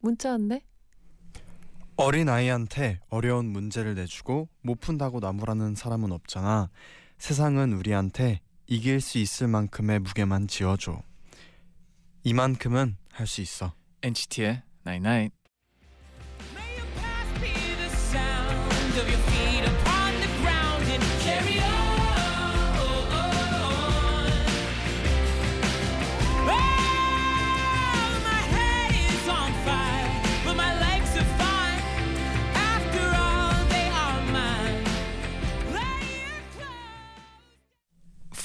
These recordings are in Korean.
문자 왔네. 어린 아이한테 어려운 문제를 내주고 못 푼다고 나무라는 사람은 없잖아. 세상은 우리한테 이길 수 있을 만큼의 무게만 지어줘. 이만큼은 할 수 있어. NCT의 99.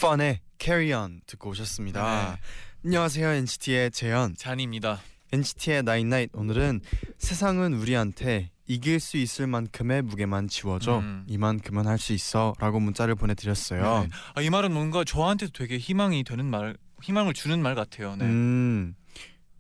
펀의 Carry On 듣고 오셨습니다. 안녕하세요 NCT의 재현. 잔입니다. NCT의 Night 오늘은 세상은 우리한테 이길 수 있을 만큼의 무게만 지워줘. 음. 이만큼은 할 수 있어라고 문자를 보내드렸어요. 네. 아, 이 말은 뭔가 저한테도 되게 희망이 되는 말, 희망을 주는 말 같아요. 네. 음,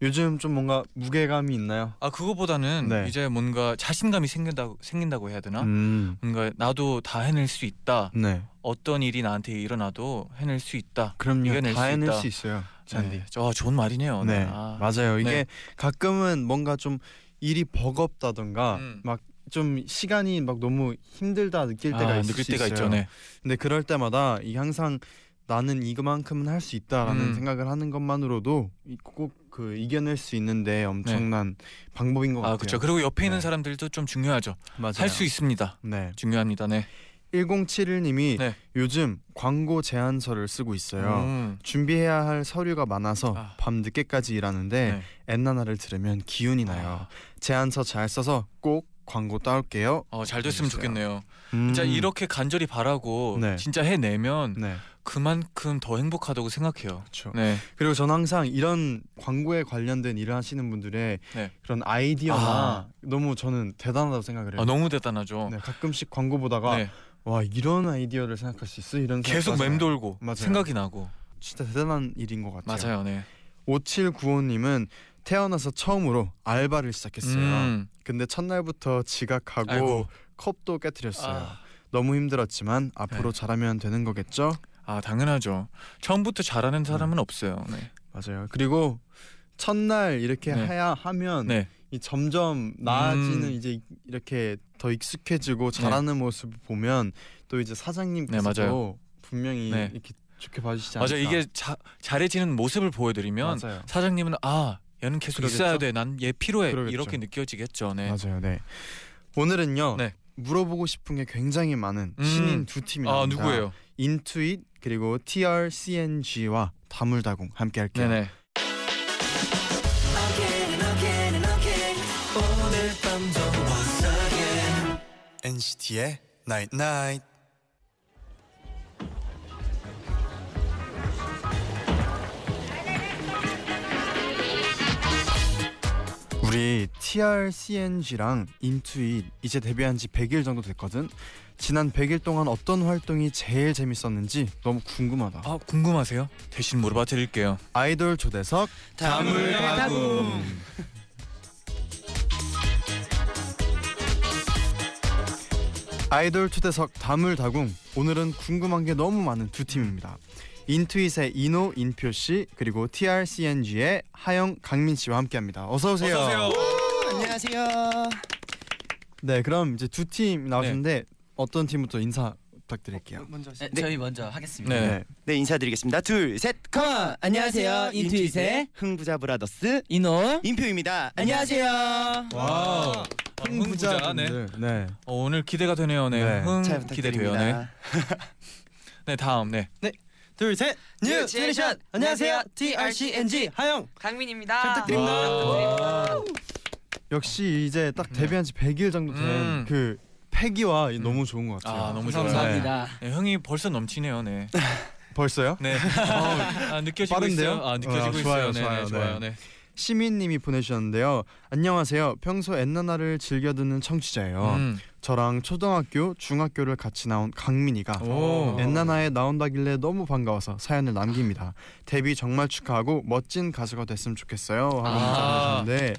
요즘 좀 뭔가 무게감이 있나요? 아 그거보다는 네. 이제 뭔가 자신감이 생긴다고 생긴다고 해야 되나? 음, 뭔가 나도 다 해낼 수 있다. 네. 어떤 일이 나한테 일어나도 해낼 수 있다. 그럼요. 이겨낼 다 수 해낼 있다. 수 있어요. 잔디. 네. 저 좋은 말이네요. 네, 네. 아. 맞아요. 이게 네. 가끔은 뭔가 좀 일이 버겁다던가 음. 막좀 시간이 막 너무 힘들다 느낄 때가 아, 있을 느낄 수 때가 있어요. 있죠. 네. 근데 그럴 때마다 이 항상 나는 이거만큼은 할 수 있다라는 음. 생각을 하는 것만으로도 꼭 그 이겨낼 수 있는데 엄청난 방법인 것 아 같아요. 그렇죠. 그리고 옆에 있는 네. 사람들도 좀 중요하죠. 맞아요. 할 수 있습니다. 네. 중요합니다. 네. 1071님이 네. 요즘 광고 제안서를 쓰고 있어요. 음. 준비해야 할 서류가 많아서 아. 밤 늦게까지 일하는데 네. 엔나나를 들으면 기운이 나요. 아. 제안서 잘 써서 꼭 광고 따올게요. 어, 잘 됐으면 해주세요. 좋겠네요. 음. 진짜 이렇게 간절히 바라고 네. 진짜 해내면 네, 그만큼 더 행복하다고 생각해요. 그렇죠. 네. 그리고 저는 항상 이런 광고에 관련된 일을 하시는 분들의 네. 그런 아이디어나 아. 너무 저는 대단하다고 생각을 해요. 아, 너무 대단하죠. 네, 가끔씩 광고 보다가 네. 와 이런 아이디어를 생각할 수 있어 이런 계속. 맴돌고 맞아요. 생각이 나고 진짜 대단한 일인 것 같아요. 맞아요. 네. 5795님은 태어나서 처음으로 알바를 시작했어요. 음. 근데 첫날부터 지각하고 아이고. 컵도 깨뜨렸어요. 아. 너무 힘들었지만 앞으로 네. 잘하면 되는 거겠죠? 아 당연하죠. 처음부터 잘하는 사람은 없어요. 네. 맞아요. 그리고 첫날 이렇게 네. 해야 하면 네. 이 점점 나아지는 음. 이제 이렇게 더 익숙해지고 잘하는 모습을 보면 또 이제 사장님께서도 네, 맞아요. 분명히 네. 이렇게 좋게 봐주시지 않을까. 맞아 이게 자, 잘해지는 모습을 보여드리면 맞아요. 사장님은 아 얘는 계속 그러겠죠? 있어야 돼. 난 얘 필요해. 그러겠죠. 이렇게 느껴지겠죠. 네. 맞아요. 네. 오늘은요. 네. 물어보고 싶은 게 굉장히 많은 음. 신인 두 팀이 아. 누구예요? 인투잇 그리고 TRCNG와 다물다궁 함께 할게요. 네네. NCT의 Night Night. 우리 TRCNG랑 인투잇 이제 데뷔한 지 100일 정도 됐거든. 지난 100일 동안 어떤 활동이 제일 재밌었는지 너무 궁금하다. 아 궁금하세요? 대신 물어봐 드릴게요. 아이돌 초대석 다물다궁. 아이돌 초대석 다물다궁 오늘은 궁금한 게 너무 많은 두 팀입니다. 인투잇의 인호 인표 씨 그리고 TRCNG의 하영 강민 씨와 함께합니다. 어서 오세요. 안녕하세요. 네, 그럼 이제 두 팀 나오셨는데 어떤 팀부터 인사 부탁드릴게요. 먼저 네, 저희 먼저 하겠습니다. 네. 네 인사드리겠습니다. 둘, 셋, come on. 안녕하세요. 인투잇의 흥부자 brothers 인호. 인표입니다. 안녕하세요. wow. 흥부자. 네. 흥부자분들. 네. 어, 오늘 기대가 되네요. 네. 네. 흥 잘 기대돼요. 네. 부탁드립니다. 네 다음 네. 둘, 셋, new generation. 안녕하세요. TRCNG 하영. 강민입니다. 부탁드립니다. 와. 역시 이제 딱 데뷔한 지 100일 정도 된 음. 그 패기와 너무 좋은 것 같아요. 아 너무 좋아요. 감사합니다. 네, 흥이 벌써 넘치네요. 네. 벌써요? 네. 아, 느껴지고 빠른데요? 있어요. 아 느껴지고 아, 좋아요, 있어요. 네, 좋아요, 네, 좋아요. 네. 시민님이 보내주셨는데요. 안녕하세요. 평소 엔나나를 즐겨 듣는 청취자예요. 음. 저랑 초등학교, 중학교를 같이 나온 강민이가 오. 엔나나에 나온다길래 너무 반가워서 사연을 남깁니다. 데뷔 정말 축하하고 멋진 가수가 됐으면 좋겠어요. 하고 문자 아. 보내셨는데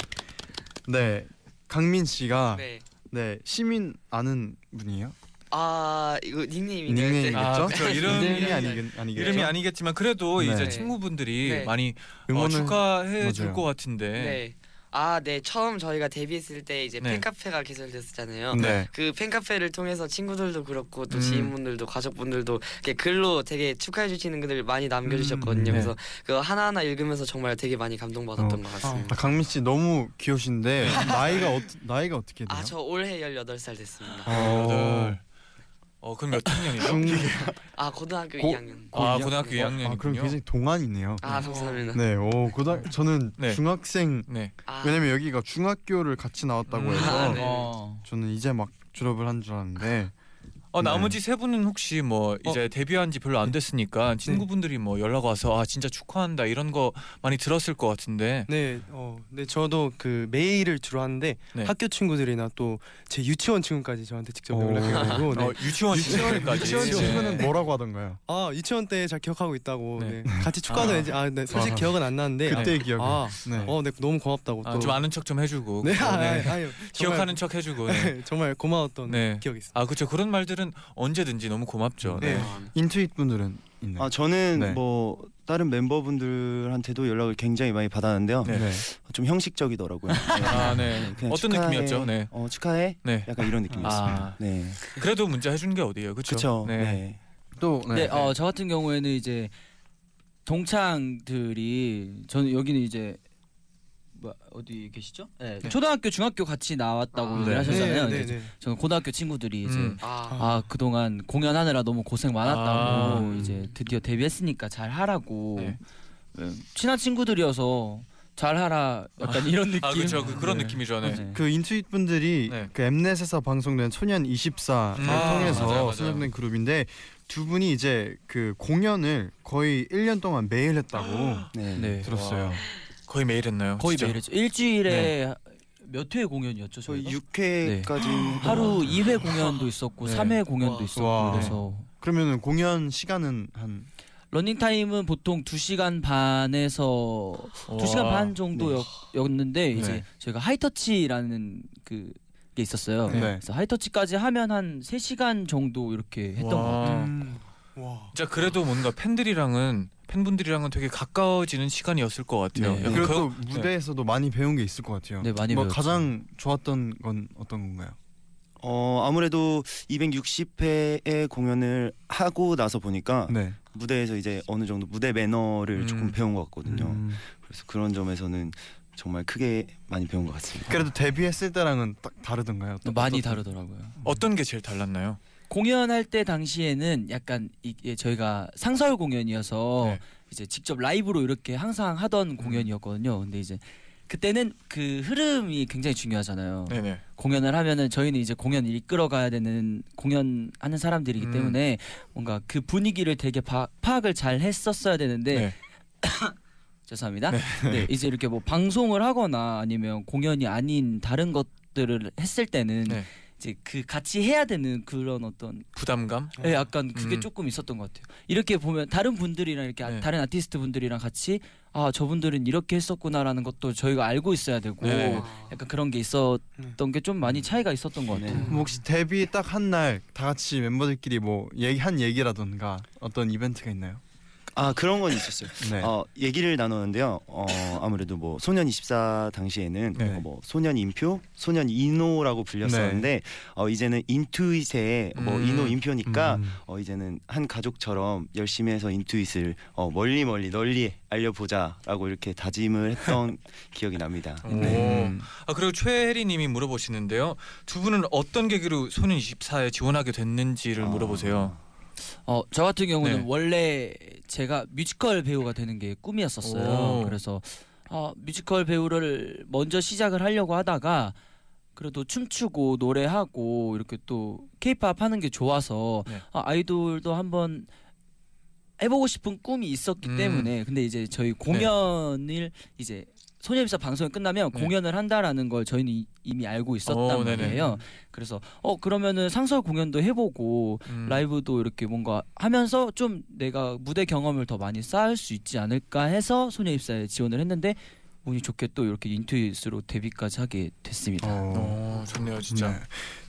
네 강민 씨가 네. 네 시민 아는 분이에요? 아 이거 닉네임인가요? 닉네임이겠죠? 아, 그쵸. 이름- 이름이 아니겠 아니겠죠? 이름이 아니겠지만 그래도 네. 이제 친구분들이 네. 많이 어, 응원을 축하해 줄 맞아요. 것 같은데. 네. 아, 네. 처음 저희가 데뷔했을 때 이제 네. 팬카페가 개설됐었잖아요. 네. 그 팬카페를 통해서 친구들도 그렇고 또 음. 지인분들도 가족분들도 이렇게 글로 되게 축하해 주시는 글들 많이 남겨 주셨거든요. 음, 네. 그래서 그 하나하나 읽으면서 정말 되게 많이 감동받았던 어. 것 같습니다. 아, 강민 씨 너무 귀여우신데 나이가 어, 나이가 어떻게 돼요? 아, 저 올해 18살 됐습니다. 어. 어 그럼 몇 학년이죠? 중 아, 고등학교 고- 2학년. 아 고- 고등학교 네. 2학년이군요. 아 그럼 굉장히 동안이네요. 아, 감사합니다. 네, 오 고등 저는 네. 중학생 네. 아, 왜냐면 여기가 중학교를 같이 나왔다고 음. 해서 아, 네. 어. 저는 이제 막 졸업을 한 줄 알았는데 어 네. 나머지 세 분은 혹시 뭐 이제 데뷔한 지 별로 안 됐으니까 친구분들이 뭐 연락 와서 아 진짜 축하한다 이런 거 많이 들었을 것 같은데. 네, 어, 네 저도 그 메일을 주로 하는데 네. 학교 친구들이나 또 제 유치원 친구까지 저한테 직접 오. 연락해가지고 네. 어, 유치원 친구들까지. 유치원 네. 친구는 뭐라고 하던가요? 아 유치원 때 잘 기억하고 있다고 네. 네. 같이 축가도 아. 했지 아, 네, 솔직히 아. 기억은 안 나는데 그때 기억이. 아, 네. 어, 네 너무 고맙다고 아, 또좀 아는 척 좀 해주고. 네, 아, 네. 아, 아유, 기억하는 척 해주고. 네. 정말, 정말 고마웠던 네. 기억이 있습니다. 아 그렇죠. 그런 말들은 언제든지 너무 고맙죠. 네. 네. 인투잇 분들은 있나요? 아 저는 네. 뭐 다른 멤버분들한테도 연락을 굉장히 많이 받았는데요. 네. 네. 좀 형식적이더라고요. 네. 아 네. 그냥 어떤 축하해, 느낌이었죠? 네. 어 축하해. 네. 약간 이런 느낌이었습니다. 아 네. 그래도 문자 해준 게 어디예요? 그렇죠. 그렇죠. 네. 네. 또 네, 어, 저 같은 경우에는 이제 동창들이 저는 여기는 이제 뭐 어디 계시죠? 네, 네. 초등학교, 중학교 같이 나왔다고 아, 네. 하셨잖아요. 네, 네, 네. 저는 고등학교 친구들이 이제 음. 아, 아 그동안 공연하느라 너무 고생 많았다고 아. 이제 드디어 데뷔했으니까 잘 하라고 네. 네, 친한 친구들이어서 잘 하라 약간 이런 느낌. 아 그렇죠. 그, 그런 네. 느낌이죠. 네. 네. 그 인투잇 분들이 네. 그 엠넷에서 방송된 소년 24를 음. 통해서 아, 맞아요. 선정된 그룹인데 두 분이 이제 그 공연을 거의 1년 동안 매일 했다고 네. 네. 들었어요. 거의 매일 했나요? 거의 진짜? 매일 했죠. 일주일에 몇 회 공연이었죠, 저희 저희가? 6회까지 하루 2회 공연도 있었고 네. 3회 공연도 와. 있었고 와. 그래서 그러면은 공연 시간은 한 러닝 타임은 보통 2시간 반에서 2시간 와. 반 정도였는데 이제 네. 저희가 high touch라는 그게 있었어요. 네. 그래서 high touch까지 하면 한 3시간 정도 이렇게 했던 것 와. 같아요. 음, 와. 진짜 그래도 뭔가 팬들이랑은 팬분들이랑은 되게 가까워지는 시간이었을 것 같아요. 네. 약간 그리고 그- 또 무대에서도 많이 배운 게 있을 것 같아요. 네, 많이 뭐 배웠죠. 가장 좋았던 건 어떤 건가요? 어 아무래도 260회의 공연을 하고 나서 보니까 네. 무대에서 이제 어느 정도 무대 매너를 음. 조금 배운 것 같거든요. 음. 그래서 그런 점에서는 정말 크게 많이 배운 것 같습니다. 그래도 데뷔했을 때랑은 딱 다르던가요? 또 많이 어떤- 다르더라고요. 어떤 게 제일 달랐나요? 공연할 때 당시에는 약간 이게 저희가 상설 공연이어서 네. 이제 직접 라이브로 이렇게 항상 하던 공연이었거든요. 근데 이제 그때는 그 흐름이 굉장히 중요하잖아요. 네네. 공연을 하면은 저희는 이제 공연을 이끌어가야 되는 공연하는 사람들이기 음. 때문에 뭔가 그 분위기를 되게 파, 파악을 잘 했었어야 되는데 네. 죄송합니다. 네. 이제 이렇게 뭐 방송을 하거나 아니면 공연이 아닌 다른 것들을 했을 때는 네. 이제 그 같이 해야 되는 그런 어떤 부담감? 네, 약간 그게 음. 조금 있었던 것 같아요. 이렇게 보면 다른 분들이랑 이렇게 아- 네. 다른 아티스트 분들이랑 같이 아 저분들은 이렇게 했었구나라는 것도 저희가 알고 있어야 되고 네. 약간 그런 게 있었던 게 좀 많이 차이가 있었던 것 같아요. 뭐 혹시 데뷔 딱 한 날 다 같이 멤버들끼리 뭐 얘기 한 얘기라던가 어떤 이벤트가 있나요? 아 그런 건 있었어요. 네. 어 얘기를 나누는데요. 어 아무래도 뭐 소년 24 당시에는 네. 어, 뭐 소년 인표, 소년 이노라고 불렸었는데 어 이제는 인투잇의 뭐 음. 이노 인표니까 음. 어 이제는 한 가족처럼 열심히 해서 인투잇을 어 멀리 멀리 널리 알려보자라고 이렇게 다짐을 했던 기억이 납니다. 오. 네. 아 그리고 최혜리님이 물어보시는데요. 두 분은 어떤 계기로 소년 24에 지원하게 됐는지를 아. 물어보세요. 어, 저 같은 경우는 네. 원래 제가 뮤지컬 배우가 되는 게 꿈이었었어요. 오. 그래서 아, 뮤지컬 배우를 먼저 시작을 하려고 하다가 그래도 춤추고 노래하고 이렇게 또 케이팝 하는 게 좋아서 네. 아, 아이돌도 한번 해보고 싶은 꿈이 있었기 음. 때문에 근데 이제 저희 공연을 이제 소녀입사 방송이 끝나면 네. 공연을 한다라는 걸 저희는 이- 이미 알고 있었단 오, 네네. 말이에요. 그래서 어 그러면은 상설 공연도 해보고 음. 라이브도 이렇게 뭔가 하면서 좀 내가 무대 경험을 더 많이 쌓을 수 있지 않을까 해서 소녀입사에 지원을 했는데 운이 좋게 또 이렇게 인투잇으로 데뷔까지 하게 됐습니다. 어. 어, 좋네요, 진짜. 네.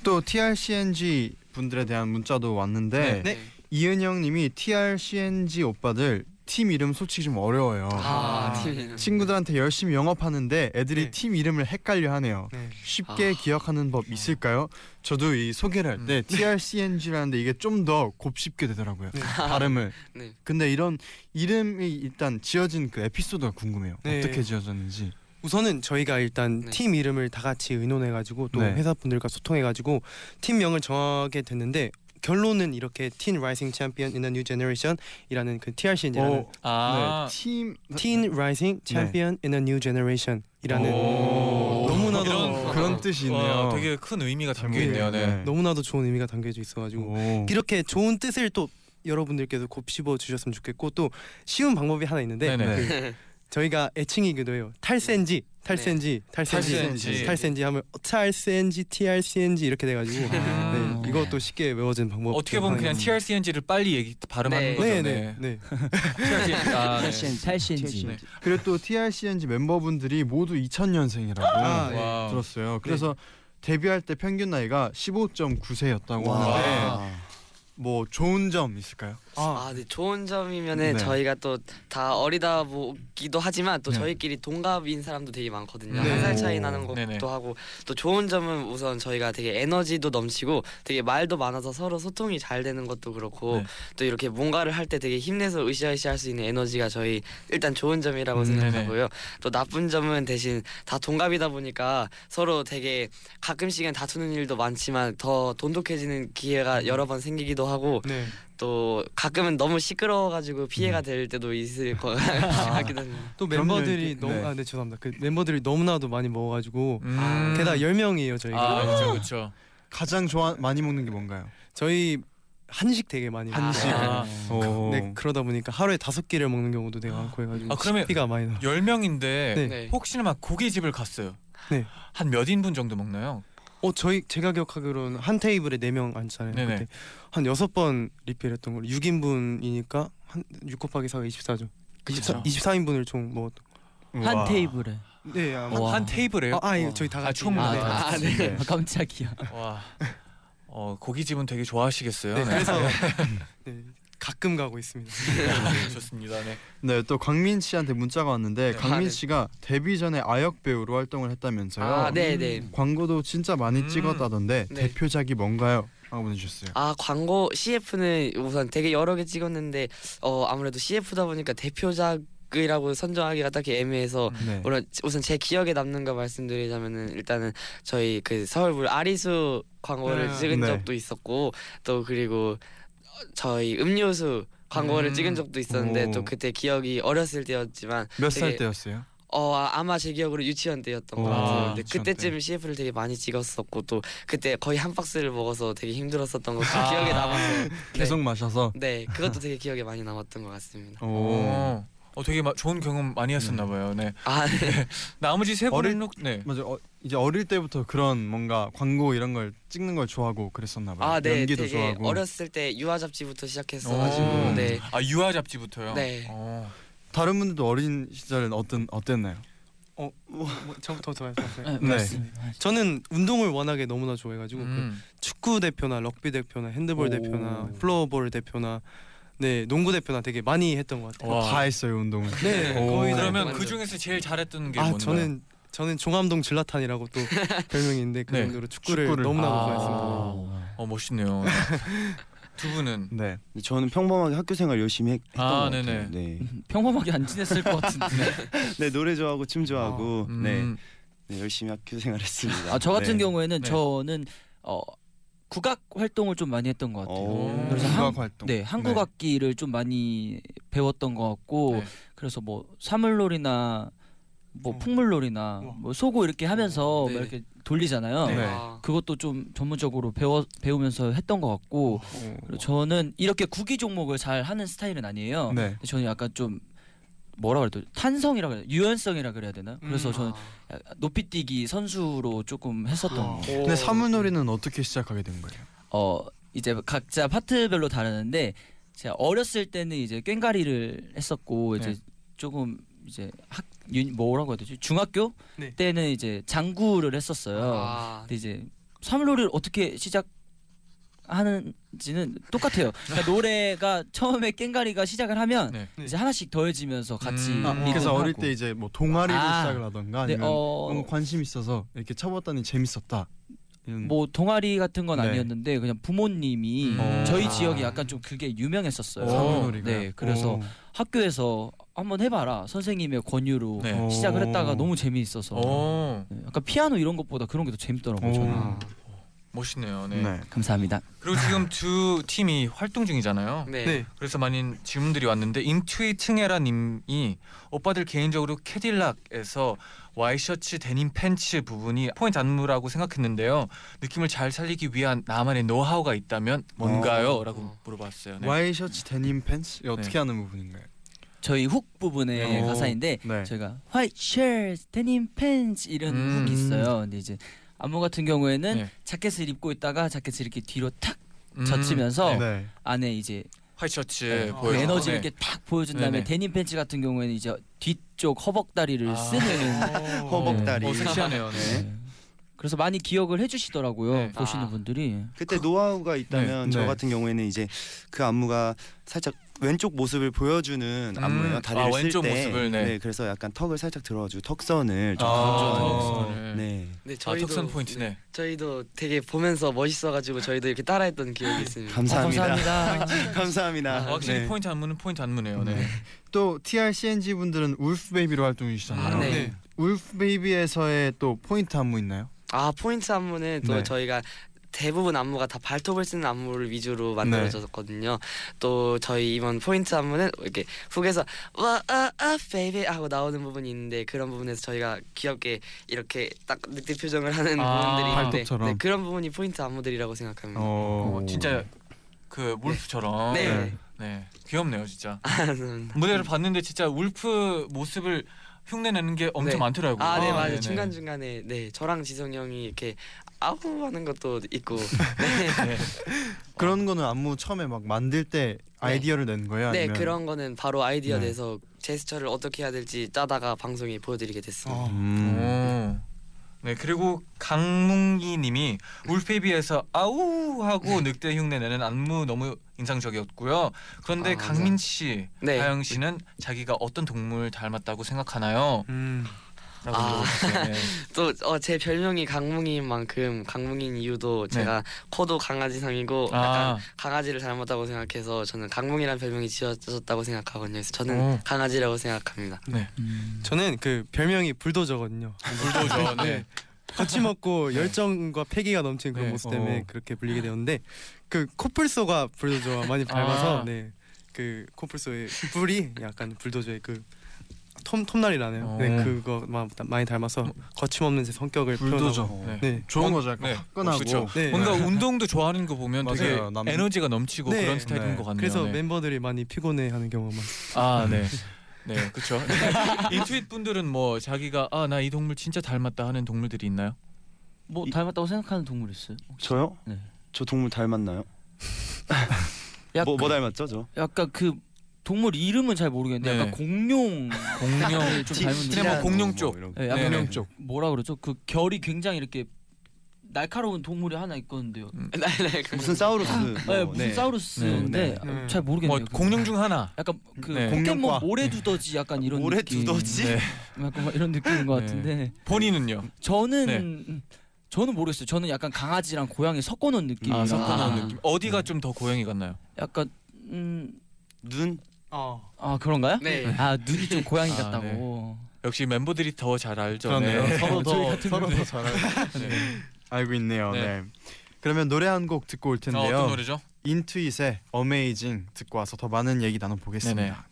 또 TRCNG 분들에 대한 문자도 왔는데 네. 이은영님이 TRCNG 오빠들 팀 이름 솔직히 좀 어려워요. 아, 아, 팀 친구들한테 열심히 영업하는데 애들이 네. 팀 이름을 헷갈려 하네요. 네. 쉽게 아. 기억하는 법 있을까요? 저도 이 소개를 할때 음. TRCNG라는데 이게 좀 더 곱씹게 되더라고요. 네. 발음을. 네. 근데 이런 이름이 일단 지어진 그 에피소드가 궁금해요. 네. 어떻게 지어졌는지. 우선은 저희가 일단 네. 팀 이름을 다 같이 의논해가지고 또 네. 회사 분들과 소통해가지고 팀명을 정하게 됐는데 결론은 이렇게 Teen Rising Champion in a New Generation이라는 그 TRCNG라는 어, 아, 네. 팀 Teen Rising Champion in a New Generation이라는 오. 너무나도 이런- 그런 뜻이 있네요. 와, 되게 큰 의미가 담겨 있네요. 네. 너무나도 좋은 의미가 담겨져 있어가지고 오. 이렇게 좋은 뜻을 또 여러분들께서 곱씹어 주셨으면 좋겠고 또 쉬운 방법이 하나 있는데. 그 저희가 애칭이기도 해요. 탈센지, 탈센지, 탈센지, 탈센지. 탈센지 하면 탈센지, TRCNG 이렇게 돼가지고 아. 네, 이것도 쉽게 외워진 방법. 어떻게 보면 그냥 TRCNG를 빨리 얘기 발음하는 네. 거죠. 네, 네. 네, 네. TRCNG. 아, 네. 탈신 탈신지. 네. 그리고 또 TRCNG 멤버분들이 모두 2000년생이라고 아, 네. 와우. 들었어요. 그래서 데뷔할 때 평균 나이가 15.9세였다고 와. 하는데 뭐 좋은 점 있을까요? 아, 아, 네. 좋은 점이면은 네. 저희가 또 다 어리다 보기도 하지만 또 네. 저희끼리 동갑인 사람도 되게 많거든요. 네. 한살 차이 나는 것도 네네. 하고 또 좋은 점은 우선 저희가 되게 에너지도 넘치고 되게 말도 많아서 서로 소통이 잘 되는 것도 그렇고 네. 또 이렇게 뭔가를 할 때 되게 힘내서 으쌰으쌰 할 수 있는 에너지가 저희 일단 좋은 점이라고 음, 생각하고요. 또 나쁜 점은 대신 다 동갑이다 보니까 서로 되게 가끔씩은 다투는 일도 많지만 더 돈독해지는 기회가 여러 번 생기기도 하고 네. 또 가끔은 너무 시끄러워가지고 음. 피해가 될 때도 있을 것 같기도 합니다. 또 그럼요, 멤버들이 너무 네. 아, 네 죄송합니다. 그 멤버들이 너무나도 많이 먹어가지고 음. 게다가 10명이에요 저희가. 아, 그렇죠, 그렇죠. 가장 좋아 많이 먹는 게 뭔가요? 저희 한식 되게 많이 한식. 먹어요. 아. 오. 네 그러다 보니까 하루에 다섯 끼를 먹는 경우도 되게 많고 해가지고 아, 그러면 식비가 많이 나. 10명인데 네. 네. 혹시나 막 고깃집을 갔어요. 네. 한 몇 인분 정도 먹나요? 어 저희 제가 기억하기로는 한 테이블에 네 명 앉잖아요. 네네. 그때 한 여섯 번 리필했던 걸로 6인분이니까 한6 곱하기 4가 24죠. 24, 그쵸. 24인분을 총 먹었던. 한. 테이블에. 네, 아마. 와. 한 테이블에요? 아, 아니 저희 다 아, 같이. 총 네. 아, 네. 다 아, 네. 아, 깜짝이야. 와. 어, 고깃집은 되게 좋아하시겠어요. 네, 그래서 네, 가끔 가고 있습니다. 네, 좋습니다. 네. 네, 또 광민 씨한테 문자가 왔는데 네. 광민 아, 네. 씨가 데뷔 전에 아역 배우로 활동을 했다면서요. 아, 네, 네. 광고도 진짜 많이 음. 찍었다던데 네. 대표작이 뭔가요? 하고 보내주셨어요. 아 광고 CF는 우선 되게 여러 개 찍었는데 어 아무래도 CF다 보니까 대표작 이라고 선정하기가 딱히 애매해서 네. 우선 우선 제 기억에 남는 거 말씀드리자면은 일단은 저희 그 서울물 아리수 광고를 네. 찍은 네. 적도 있었고 또 그리고 저희 음료수 광고를 음. 찍은 적도 있었는데 오. 또 그때 기억이 어렸을 때였지만 몇 살 되게- 때였어요? 어 아, 아마 제 기억으로 유치원 때였던 것 오, 같아요. 아, 근데 유치원 그때쯤 CF를 되게 많이 찍었었고 또 그때 거의 한 박스를 먹어서 되게 힘들었었던 것도 아. 기억에 남아서 네. 계속 마셔서. 네 그것도 되게 기억에 많이 남았던 것 같습니다. 오. 어, 어 되게 마, 좋은 경험 많이 했었나 봐요. 네. 아 네. 나머지 세 어릴- 분은 네. 맞아. 어, 이제 어릴 때부터 그런 뭔가 광고 이런 걸 찍는 걸 좋아하고 그랬었나 봐요. 아, 네, 연기도 되게 좋아하고. 어렸을 때 유아 잡지부터 시작했어가지고 오. 네. 아 유아 잡지부터요. 네. 어. 다른 분들도 어린 시절은 어떤 어땠나요? 어, 뭐, 저부터 더 말씀하세요. 네, 네. 저는 운동을 워낙에 너무나 좋아해가지고 그 음. 축구 대표나 럭비 대표나 핸드볼 오. 대표나 floorball 대표나 네 농구 대표나 되게 많이 했던 것 같아요. 와. 다 했어요 운동을. 네, 오. 거의 다 그러면. 그 중에서 제일 잘했던 게 아 뭔가요? 저는 저는 종암동 즐라탄이라고 또 별명이 있는데 그 네. 정도로 축구를, 축구를. 너무나도 아. 좋아했습니다. 어 멋있네요. 두 분은 네. 저는 평범하게 학교 생활 열심히 했, 했던 아, 것 네네. 같아요. 네. 평범하게 안 지냈을 것 같은데. 네 노래 좋아하고 춤 좋아하고 음. 네, 네 열심히 학교 생활했습니다. 아, 저 같은 네. 경우에는 네. 저는 어 국악 활동을 좀 많이 했던 것 같아요. 오. 그래서 국악 한- 활동. 네, 한국 악기를 좀 많이 배웠던 것 같고 네. 그래서 뭐 사물놀이나 뭐 어. 풍물놀이나 우와. 뭐 소고 이렇게 하면서 네. 막 이렇게 돌리잖아요. 네. 아, 그것도 좀 전문적으로 배워 배우면서 했던 것 같고 그리고 저는 이렇게 구기 종목을 잘 하는 스타일은 아니에요. 네. 근데 저는 약간 좀 뭐라 그래야 돼? 탄성이라 그래야 돼? 유연성이라 그래야 되나? 그래서 음. 저는 약간 높이뛰기 선수로 조금 했었던 아. 근데 사물놀이는 어떻게 시작하게 된 거예요? 어 이제 각자 파트별로 다르는데 제가 어렸을 때는 이제 꽹가리를 했었고 이제 네. 조금 이제 학 윤- 뭐라고 해야 되지 중학교 네. 때는 이제 장구를 했었어요. 아, 근데 이제 사물놀이를 어떻게 시작 하는지는 똑같아요. 그러니까 노래가 처음에 꽹가리가 시작을 하면 네. 네. 이제 하나씩 더해지면서 같이 음. 아. 그래서 어릴 때 이제 뭐 동아리로 아. 시작을 하던가 네, 아니면 어, 너무 관심 있어서 이렇게 쳐봤더니 재밌었다. 뭐 동아리 같은 건 네. 아니었는데 그냥 부모님이 음. 저희 아. 지역이 약간 좀 그게 유명했었어요. 사물놀이가. 네, 그래서 오. 학교에서 한번 해봐라 선생님의 권유로 네. 오. 시작을 했다가 너무 재미있어서 오 네, 약간 피아노 이런 것보다 그런 게 더 재밌더라고요. 저는. 오. 멋있네요. 네. 네. 감사합니다. 그리고 지금 두 팀이 활동 중이잖아요. 네. 네. 그래서 많은 질문들이 왔는데 인투잇 층에라 님이 오빠들 개인적으로 캐딜락에서 와이셔츠 데님 팬츠 부분이 포인트 안무라고 생각했는데요. 느낌을 잘 살리기 위한 나만의 노하우가 있다면 뭔가요?라고 어. 물어봤어요. 네. 와이셔츠 데님 팬츠 이게 어떻게 네. 하는 부분인가요? 저희 hook 부분의 오. 가사인데 네. 저희가 white shirts, denim pants 이런 음. hook이 있어요. 근데 이제 안무 같은 경우에는 네. 자켓을 입고 있다가 자켓을 이렇게 뒤로 탁 음, 젖히면서 네. 네. 안에 이제 화이셔츠 그 보여서 에너지를 네. 이렇게 탁 보여준 다음에 네네. 데님 팬츠 같은 경우에는 이제 뒤쪽 허벅다리를 아. 쓰는 허벅다리. 어, 섹시하네요. 네. 네. 그래서 많이 기억을 해주시더라고요 네. 보시는 아. 분들이 그때 노하우가 있다면 네. 저 네. 같은 경우에는 이제 그 안무가 살짝 왼쪽 모습을 보여주는 음. 안무예요. 다리를 아, 쓸 왼쪽 때. 모습을, 네. 그래서 약간 턱을 살짝 들어가지고 턱선을 좀 아, 강조하는. 턱선을. 네. 네, 아, 저희도 턱선 포인트네. 저희도 되게 보면서 멋있어가지고 저희도 이렇게 따라했던 기억이 있습니다. 감사합니다. 아, 감사합니다. 감사합니다. 아, 확실히 네. 포인트 안무는 포인트 안무네요. 네. 또 TRCNG 분들은 Wolf Baby로 활동 중이시잖아요. 아, 네. 네. Wolf Baby에서의 또 포인트 안무 있나요? 아 포인트 안무는 또 네. 저희가 대부분 안무가 다 발톱을 쓰는 안무를 위주로 만들어졌거든요. 또 저희 이번 포인트 안무는 이렇게 hook에서 와아 아 baby 하고 나오는 부분이 있는데 그런 부분에서 저희가 귀엽게 이렇게 딱 늑대 표정을 하는 아, 부분들이 있는데 발톱처럼. 네, 그런 부분이 포인트 안무들이라고 생각합니다. 어, 진짜 그 wolf처럼. 네. 네. 네. 귀엽네요, 진짜. 아. 무대를 봤는데 진짜 wolf 모습을 흉내내는 게 엄청 네. 많더라고요. 아, 네, 아, 맞아요. 네네. 중간 중간에 네 저랑 지성 형이 이렇게 아우 하는 것도 있고. 네. 네. 그런 거는 안무 처음에 막 만들 때 아이디어를 낸 거예요? 네, 아니면 그런 거는 바로 아이디어 네. 내서 제스처를 어떻게 해야 될지 짜다가 방송에 보여드리게 됐습니다. 음. 오. 네 그리고 강뭉기님이 울페비에서 아우 하고 늑대 흉내 내는 안무 너무 인상적이었고요. 그런데 아, 강민 씨, 네. 하영 씨는 자기가 어떤 동물 닮았다고 생각하나요? 음. 라고 아. 물어봤어요. 네. 또 어, 제 별명이 강뭉이인 만큼 강뭉인 이유도 제가 코도 강아지상이고 아. 약간 강아지를 닮았다고 생각해서 저는 강뭉이라는 별명이 지어졌다고 생각하거든요. 그래서 저는 오. 강아지라고 생각합니다. 음. 저는 그 별명이 불도저거든요. 불도저. 네. 거침없고 열정과 패기가 넘치는 그런 네. 모습 때문에 어. 그렇게 불리게 되었는데 그 코뿔소가 불도저와 많이 닮아서 아. 네. 그 코뿔소의 뿔이 약간 불도저의 그 톰, 톰날이라네요. 어. 네, 그거 마- 많이 닮아서 거침없는 제 성격을 불도저. 표현하고 네. 네. 좋은 거죠. 약간 네. 화끈하고. 그쵸. 네. 뭔가 운동도 좋아하는 거 보면 되게 맞아요. 남- 에너지가 넘치고 네. 그런 스타일인 네. 것 같네요. 그래서 네. 멤버들이 많이 피곤해하는 경우가. 아, 네. 네, 그렇죠. 인투잇 분들은 뭐 자기가 아 나 이 동물 진짜 닮았다 하는 동물들이 있나요? 뭐 이- 닮았다고 생각하는 동물 있어요? 저요? 네. 저 동물 닮았나요? 약간, 뭐, 뭐 닮았죠, 저? 약간 그 동물 이름은 잘 모르겠는데 네. 약간 공룡 공룡 좀 닮은 티- 느낌. 뭐 공룡 쪽. 거. 네, 약간 네네. 공룡 쪽 뭐라 그러죠? 그 결이 굉장히 이렇게 날카로운 동물이 하나 있거든요. 네, 네. 무슨 사우루스? 뭐, 네, 무슨 사우루스인데 네, 네. 잘뭐 모르겠네요. 공룡 중 하나. 약간 그 네. 포켓몬 공룡과. 모래 두더지 약간 이런 모래 느낌. 두더지? 네. 약간 막 이런 느낌인 것 네. 같은데 본인은요? 저는 네. 음, 저는 모르겠어요. 저는 약간 강아지랑 고양이 섞어놓은 느낌이라 아, 섞어놓은 아. 느낌. 어디가 좀 더 고양이 같나요? 약간 음, 눈? 어. 아 그런가요? 네. 아 눈이 좀 고양이 아, 같다고. 역시 멤버들이 더 잘 알죠. 그러네요. 네. 서로 더 서로 더잘 알고, 네. 알고 있네요. 네. 네. 그러면 노래 한 곡 듣고 올 어, 텐데요. 어 떤 노래죠? 인투잇의 어메이징 듣고 와서 더 많은 얘기 나눠 보겠습니다.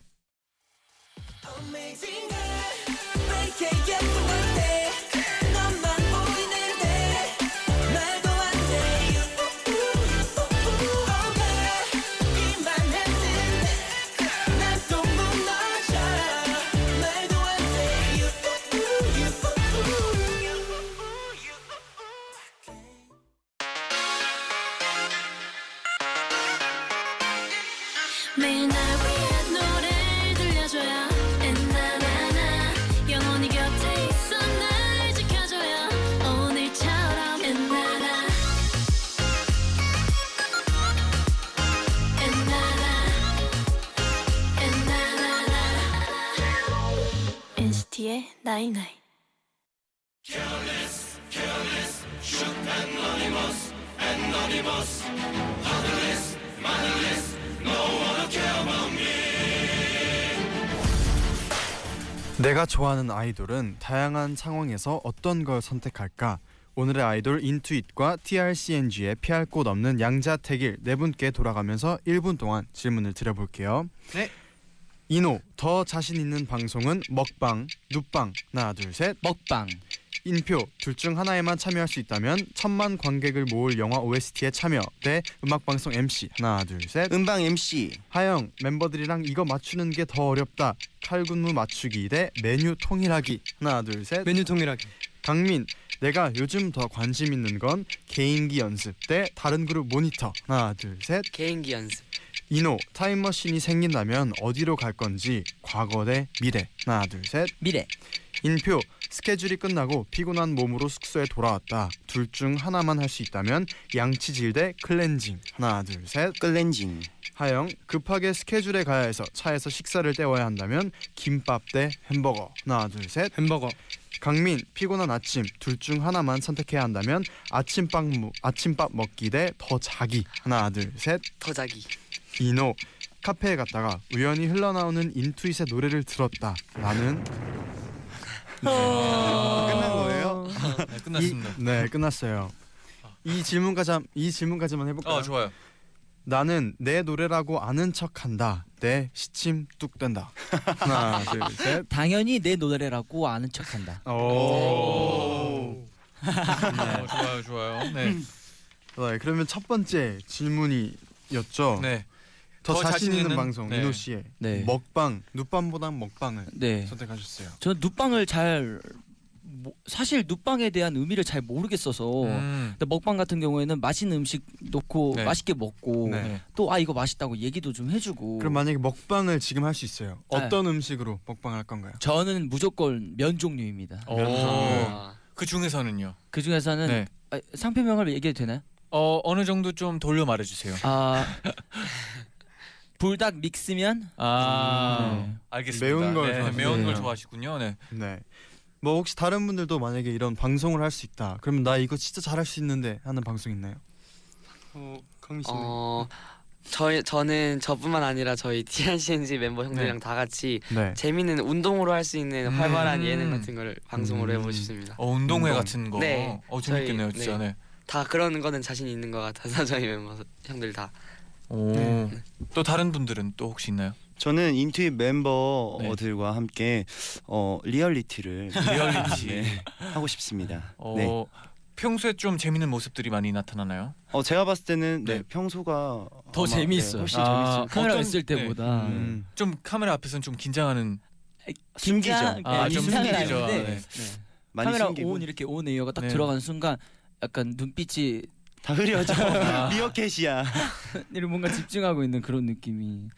NCT의 night night 내가 좋아하는 아이돌은 다양한 상황에서 어떤 걸 선택할까? 오늘의 아이돌 인투잇과 TRCNG의 피할 곳 없는 양자택일 네 분께 돌아가면서 1분 동안 질문을 드려볼게요. 네. 이노 더 자신 있는 방송은 먹방, 눕방 하나 둘 셋. 먹방. 인표 둘 중 하나에만 참여할 수 있다면 천만 관객을 모을 영화 OST에 참여 대 음악 방송 MC 하나 둘 셋. 음방 MC 하영 멤버들이랑 이거 맞추는 게 더 어렵다. 칼군무 맞추기 대 메뉴 통일하기 하나 둘 셋. 메뉴 통일하기. 강민 내가 요즘 더 관심 있는 건 개인기 연습 대 다른 그룹 모니터 하나 둘 셋. 개인기 연습. 인호 타임머신이 생긴다면 어디로 갈 건지 과거 대 미래 하나 둘 셋. 미래. 인표 스케줄이 끝나고 피곤한 몸으로 숙소에 돌아왔다. 둘 중 하나만 할 수 있다면 양치질 대 클렌징 하나 둘 셋. 클렌징 하영 급하게 스케줄에 가야 해서 차에서 식사를 때워야 한다면 김밥 대 햄버거 하나 둘 셋. 햄버거. 강민 피곤한 아침 둘 중 하나만 선택해야 한다면 아침밥 무, 아침밥 먹기 대 더 자기 하나 둘 셋. 더 자기. 이노 카페에 갔다가 우연히 흘러나오는 인투잇의 노래를 들었다. 나는 끝난 거예요? 네, 끝났습니다. 이, 네 끝났어요. 이 질문까지 함- 이 질문까지만 해볼까요? 어 좋아요. 나는 내 노래라고 아는 척한다. 내 시침 뚝 된다. 하나 둘 셋. 당연히 내 노래라고 아는 척한다. 오. 어, 좋아요, 좋아요. 네, 네, 그러면 첫 번째 질문이었죠. 네. 더, 더 자신 있는 있는- 방송 네. 이노 씨의 네. 먹방 눕방보단 먹방을 네. 선택하셨어요. 저는 눕방을 잘 모- 사실 눕방에 대한 의미를 잘 모르겠어서 음. 근데 먹방 같은 경우에는 맛있는 음식 놓고 네. 맛있게 먹고 네. 또아 이거 맛있다고 얘기도 좀 해주고 그럼 만약에 먹방을 지금 할 수 있어요. 네. 어떤 음식으로 먹방할 건가요? 저는 무조건 면 종류입니다. 오. 아, 그 중에서는요. 그 중에서는 네. 아, 상표명을 얘기해도 되나요? 어 어느 정도 좀 돌려 말해주세요. 아 불닭 믹스면 아 네. 알겠습니다. 매운 걸 네, 좋아하시네요. 매운 걸 네. 좋아하시군요. 네. 네. 뭐 혹시 다른 분들도 만약에 이런 방송을 할 수 있다. 그러면 나 이거 진짜 잘할 수 있는데 하는 방송 있나요? 어, 강민 씨는 어 저희 저는 저뿐만 아니라 저희 TNCNG 멤버 형들이랑 네. 다 같이 네. 재밌는 운동으로 할 수 있는 음. 활발한 예능 같은 걸 방송으로 음. 해보고 싶습니다. 어 운동회 운동. 같은 거. 네. 어 재밌겠네요, 저희- 진짜. 네. 다 그런 거는 자신 있는 것 같아서 저희 멤버 형들 다. 오. 네. 또 다른 분들은 또 혹시 있나요? 저는 인투잇 멤버들과 네. 함께 어, 리얼리티를 리얼리티. 네, 하고 싶습니다. 어 네. 평소에 좀 재밌는 모습들이 많이 나타나나요? 어 제가 봤을 때는 네, 네. 평소가 더 아마, 재미있어요. 네, 훨씬 아, 재밌어요. 카메라 어떤- 있을 때보다 음. 좀 카메라 앞에서는 좀 긴장하는. 숨기죠. 아, 좀 숨기죠. 아닌데 네. 네. 많이 카메라 숨기고 온 이렇게 on air가 딱 네. 들어가는 순간 약간 눈빛이 다 흐려져. 아. 미어캣이야. 이런 뭔가 집중하고 있는 그런 느낌이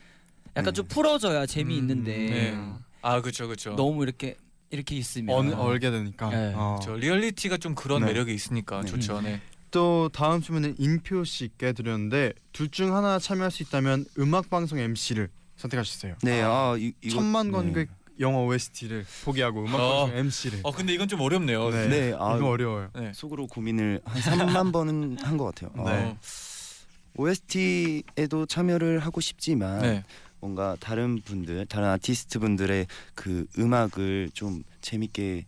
약간 음. 좀 풀어져야 재미있는데 네. 아 그렇죠, 그렇죠. 너무 이렇게 이렇게 있으면 어느 얼게 되니까. 네. 어. 저 리얼리티가 좀 그런 네. 매력이 있으니까 네. 좋죠. 네. 또 다음 질문은 인표 씨께 드렸는데 둘 중 하나 참여할 수 있다면 음악 방송 MC를 선택하셨어요. 네, 아, 이, 이거 천만 네. 관객 영화 OST를 포기하고 음악 어. 방송 MC를. 어 근데 이건 좀 어렵네요. 네. 네, 아, 이거 어려워요. 네. 속으로 고민을 한 3만 번은 한 것 같아요. 네. 어, OST에도 참여를 하고 싶지만 네. 뭔가 다른 분들, 다른 아티스트 분들의 그 음악을 좀 재밌게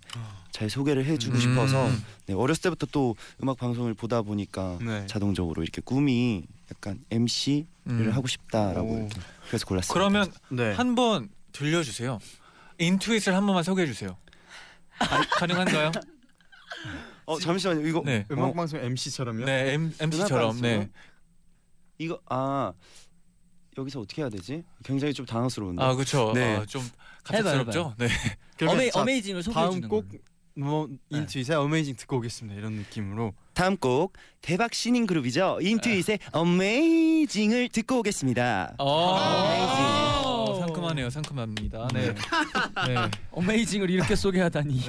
잘 소개를 해주고 음. 싶어서 네, 어렸을 때부터 또 음악 방송을 보다 보니까 네. 자동적으로 이렇게 꿈이 약간 MC를 음. 하고 싶다라고 그래서 골랐어요. 그러면 네. 한번 들려주세요. 인투잇을 한 번만 소개해 주세요. 가, 가능한가요? 어 잠시만요. 이거 네. 음악 어, 방송 MC처럼요? 네, M, MC처럼. 네. 이거 아 여기서 어떻게 해야 되지? 굉장히 좀 당황스러운데. 아 그렇죠. 네. 아, 좀 갑작스럽죠. 네. 어메, 자, 어메이징을 소개해 다음 주는 곡 거예요. 뭐 인투잇의 어메이징 듣고 오겠습니다. 이런 느낌으로. 다음 곡 대박 신인 그룹이죠. 인투잇의 어메이징을 듣고 오겠습니다. 어, 어메이징. 어, 상큼하네요. 상큼합니다. 네. 네. 어메이징을 이렇게 소개하다니.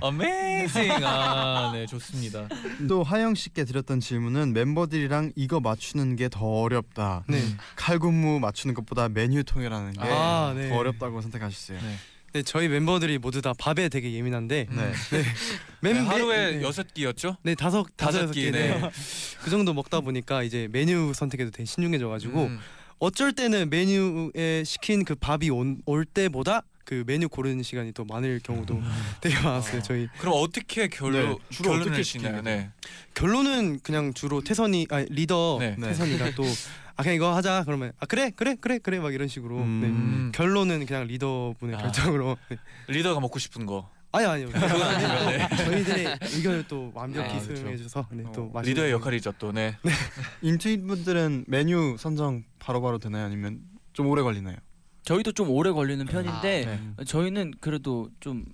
어메이징. 아, 네, 좋습니다. 또 하영 씨께 드렸던 질문은 멤버들이랑 이거 맞추는 게 더 어렵다. 네. 칼군무 맞추는 것보다 메뉴 통일하는 게더 아, 네. 어렵다고 선택하셨어요. 네. 네, 저희 멤버들이 모두 다 밥에 되게 예민한데 음. 네. 맨- 네, 맨- 하루에 네. 여섯 끼였죠? 네 다섯 다섯 다섯 끼, 네. 네. 그 정도 먹다 보니까 이제 메뉴 선택에도 되게 신중해져 가지고 음. 어쩔 때는 메뉴에 시킨 그 밥이 온, 올 때보다 그 메뉴 고르는 시간이 더 많을 경우도 되게 많았어요. 저희 그럼 어떻게 결론 네, 주로 결론을 어떻게 내시나요? 시키게 네. 결론은 그냥 주로 태선이 아 리더 네. 네. 태선이가 또 아 그냥 이거 하자 그러면 아 그래 그래 그래 그래 막 이런 식으로 음. 네. 결론은 그냥 리더분의 아. 결정으로 네. 리더가 먹고 싶은 거. 아니 아니요 그건 아니면 네. 저희들의 의견을 또 완벽히 아, 그렇죠. 수용해 줘서 네, 또 어, 맛있는 리더의 거. 역할이죠 또. 네. 인투잇 분들은 메뉴 선정 바로바로 되나요? 아니면 좀 오래 걸리나요? 저희도 좀 오래 걸리는 편인데 네. 저희는 그래도 좀